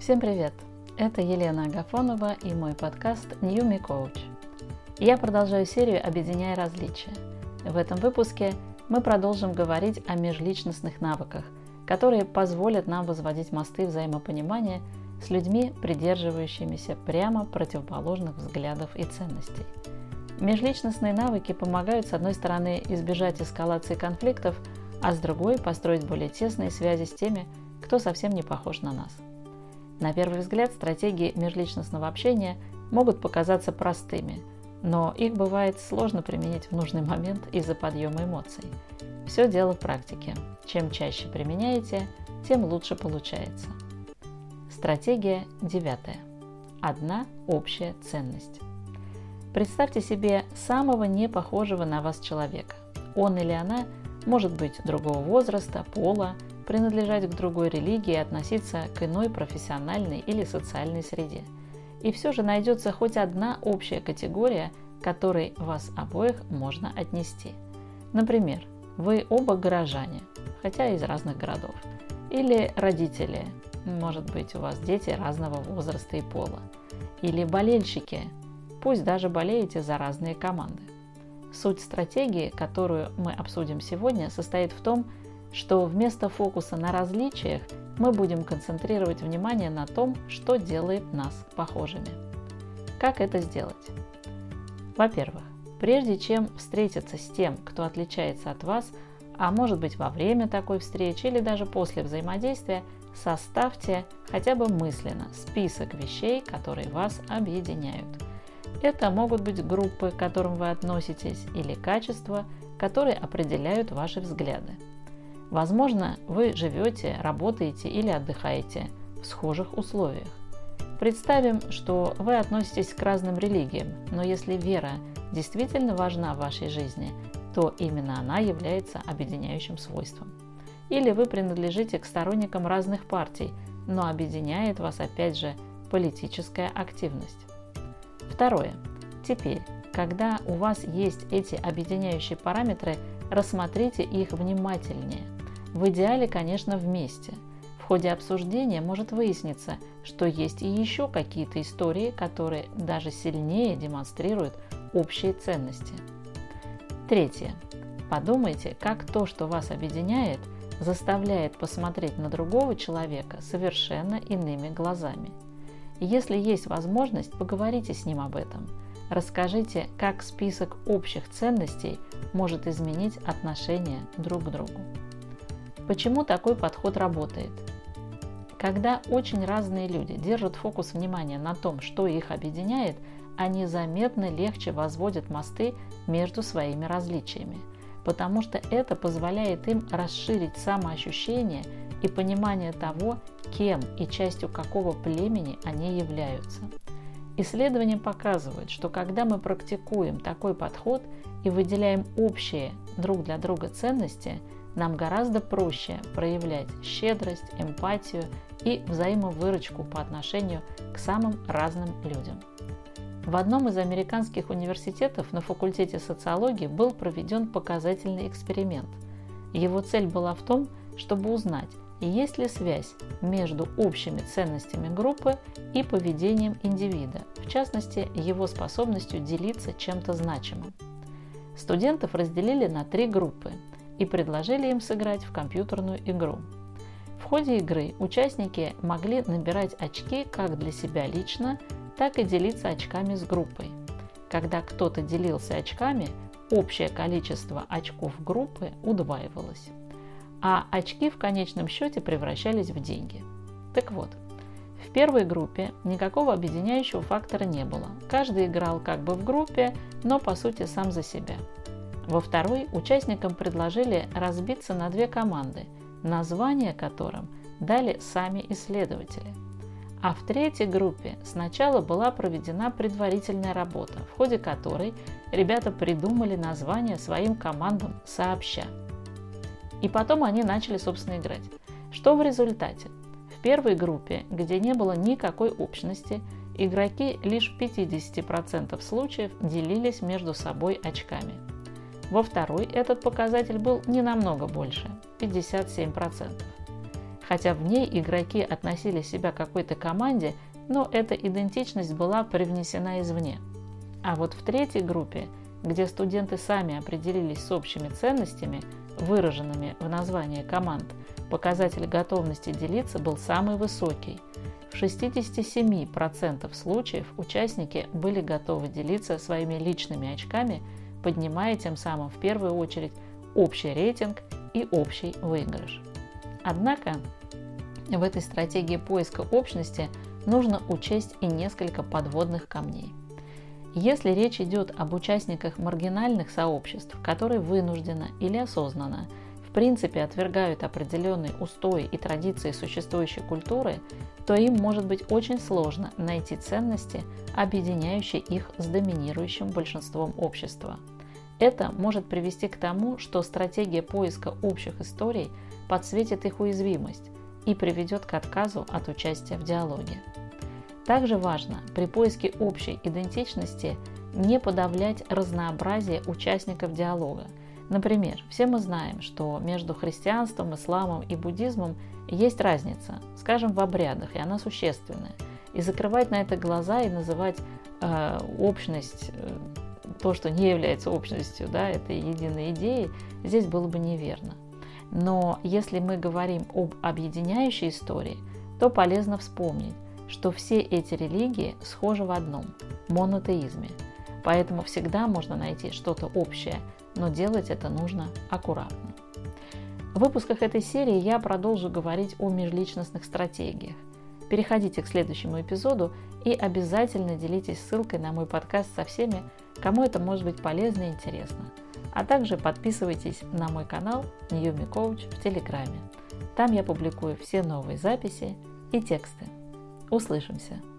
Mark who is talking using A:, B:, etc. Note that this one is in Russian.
A: Всем привет! Это Елена Агафонова и мой подкаст New Me Coach. Я продолжаю серию «Объединяя различия». В этом выпуске мы продолжим говорить о межличностных навыках, которые позволят нам возводить мосты взаимопонимания с людьми, придерживающимися прямо противоположных взглядов и ценностей. Межличностные навыки помогают, с одной стороны, избежать эскалации конфликтов, а с другой – построить более тесные связи с теми, кто совсем не похож на нас. На первый взгляд стратегии межличностного общения могут показаться простыми, но их бывает сложно применить в нужный момент из-за подъема эмоций. Все дело в практике. Чем чаще применяете, тем лучше получается. Стратегия девятая. Одна общая ценность. Представьте себе самого непохожего на вас человека. Он или она может быть другого возраста, пола, принадлежать к другой религии и относиться к иной профессиональной или социальной среде. И все же найдется хоть одна общая категория, к которой вас обоих можно отнести. Например, вы оба горожане, хотя из разных городов. Или родители, может быть у вас дети разного возраста и пола. Или болельщики, пусть даже болеете за разные команды. Суть стратегии, которую мы обсудим сегодня, состоит в том, что вместо фокуса на различиях мы будем концентрировать внимание на том, что делает нас похожими. Как это сделать? Во-первых, прежде чем встретиться с тем, кто отличается от вас, а может быть во время такой встречи или даже после взаимодействия, составьте хотя бы мысленно список вещей, которые вас объединяют. Это могут быть группы, к которым вы относитесь, или качества, которые определяют ваши взгляды – Возможно, вы живете, работаете или отдыхаете в схожих условиях. Представим, что вы относитесь к разным религиям, но если вера действительно важна в вашей жизни, то именно она является объединяющим свойством. Или вы принадлежите к сторонникам разных партий, но объединяет вас опять же политическая активность. Второе. Теперь, когда у вас есть эти объединяющие параметры, рассмотрите их внимательнее – в идеале, конечно, вместе. В ходе обсуждения может выясниться, что есть и еще какие-то истории, которые даже сильнее демонстрируют общие ценности. Третье. Подумайте, как то, что вас объединяет, заставляет посмотреть на другого человека совершенно иными глазами. Если есть возможность, поговорите с ним об этом. Расскажите, как список общих ценностей может изменить отношение друг к другу. Почему такой подход работает? Когда очень разные люди держат фокус внимания на том, что их объединяет, они заметно легче возводят мосты между своими различиями, потому что это позволяет им расширить самоощущение и понимание того, кем и частью какого племени они являются. Исследования показывают, что когда мы практикуем такой подход и выделяем общие друг для друга ценности – нам гораздо проще проявлять щедрость, эмпатию и взаимовыручку по отношению к самым разным людям. В одном из американских университетов на факультете социологии был проведен показательный эксперимент. Его цель была в том, чтобы узнать, есть ли связь между общими ценностями группы и поведением индивида, в частности, его способностью делиться чем-то значимым. Студентов разделили на три группы и предложили им сыграть в компьютерную игру. В ходе игры участники могли набирать очки как для себя лично, так и делиться очками с группой. Когда кто-то делился очками, общее количество очков группы удваивалось, а очки в конечном счете превращались в деньги. Так вот, в первой группе никакого объединяющего фактора не было. Каждый играл как бы в группе, но по сути сам за себя – во второй участникам предложили разбиться на две команды, названия которым дали сами исследователи. А в третьей группе сначала была проведена предварительная работа, в ходе которой ребята придумали название своим командам сообща. И потом они начали, собственно, играть. Что в результате? В первой группе, где не было никакой общности, игроки лишь в 50% случаев делились между собой очками – во второй этот показатель был не намного больше – 57%. хотя в ней игроки относили себя к какой-то команде, но эта идентичность была привнесена извне. А вот в третьей группе, где студенты сами определились с общими ценностями, выраженными в названии команд, показатель готовности делиться был самый высокий. В 67% случаев участники были готовы делиться своими личными очками, поднимая тем самым в первую очередь общий рейтинг и общий выигрыш. Однако в этой стратегии поиска общности нужно учесть и несколько подводных камней. Если речь идет об участниках маргинальных сообществ, которые вынужденно или осознанно в принципе отвергают определенные устои и традиции существующей культуры, то им может быть очень сложно найти ценности, объединяющие их с доминирующим большинством общества. Это может привести к тому, что стратегия поиска общих историй подсветит их уязвимость и приведет к отказу от участия в диалоге. Также важно при поиске общей идентичности не подавлять разнообразие участников диалога. Например, все мы знаем, что между христианством, исламом и буддизмом есть разница, скажем, в обрядах, и она существенная. И закрывать на это глаза и называть э, общность, э, то, что не является общностью, да, этой единой идеей, здесь было бы неверно. Но если мы говорим об объединяющей истории, то полезно вспомнить, что все эти религии схожи в одном – монотеизме. Поэтому всегда можно найти что-то общее, но делать это нужно аккуратно. В выпусках этой серии я продолжу говорить о межличностных стратегиях. Переходите к следующему эпизоду и обязательно делитесь ссылкой на мой подкаст со всеми, кому это может быть полезно и интересно. А также подписывайтесь на мой канал Newmi Coach в Телеграме. Там я публикую все новые записи и тексты. Услышимся!